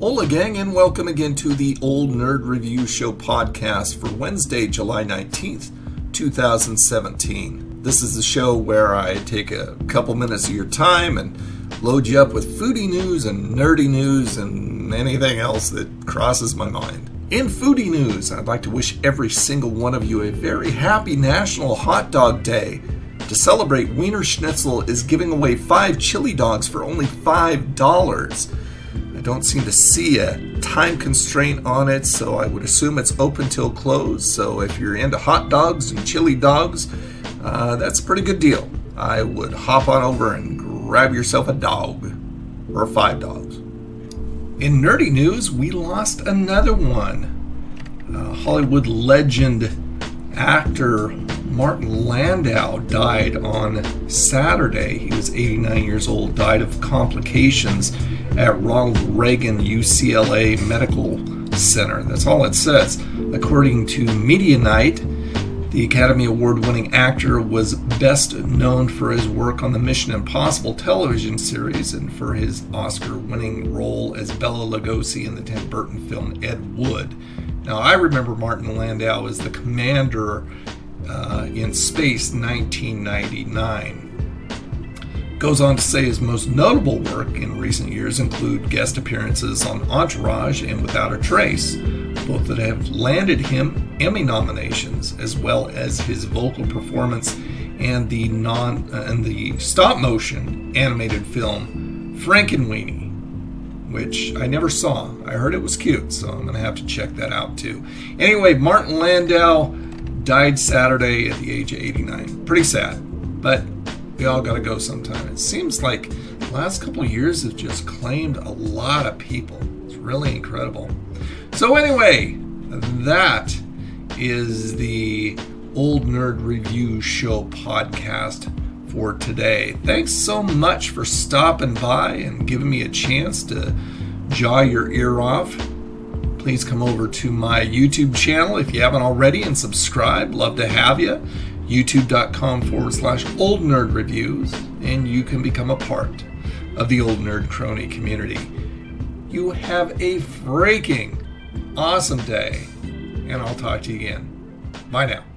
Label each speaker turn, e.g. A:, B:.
A: Hola, gang, and welcome again to the Old Nerd Review Show podcast for Wednesday, July 19th, 2017. This is the show where I take a couple minutes of your time and load you up with foodie news and nerdy news and anything else that crosses my mind. In foodie news, I'd like to wish every single one of you a very happy National Hot Dog Day. To celebrate, Wienerschnitzel is giving away five chili dogs for only $5. I don't seem to see a time constraint on it, so I would assume it's open till close. So if you're into hot dogs and chili dogs, uh, that's a pretty good deal. I would hop on over and grab yourself a dog or five dogs. In nerdy news, we lost another one. Uh, Hollywood legend actor Martin Landau died on Saturday. He was 89 years old, died of complications at Ronald Reagan UCLA Medical Center. That's all it says. According to Mediaite, the Academy Award winning actor was best known for his work on the Mission Impossible television series and for his Oscar winning role as Bela Lugosi in the Tim Burton film Ed Wood. Now, I remember Martin Landau as the commander uh, in Space 1999. Goes on to say his most notable work in recent years include guest appearances on Entourage and Without a Trace, both that have landed him Emmy nominations, as well as his vocal performance and the non uh, and the stop motion animated film Frankenweenie, which I never saw. I heard it was cute, so I'm gonna have to check that out too. Anyway, Martin Landau died Saturday at the age of 89. Pretty sad, but we all got to go sometime. It seems like the last couple years have just claimed a lot of people. It's really incredible. So, anyway, that is the Old Nerd Review Show podcast for today. Thanks so much for stopping by and giving me a chance to jaw your ear off. Please come over to my YouTube channel if you haven't already and subscribe. Love to have you youtube.com forward slash old nerd reviews, and you can become a part of the old nerd crony community. You have a freaking awesome day, and I'll talk to you again. Bye now.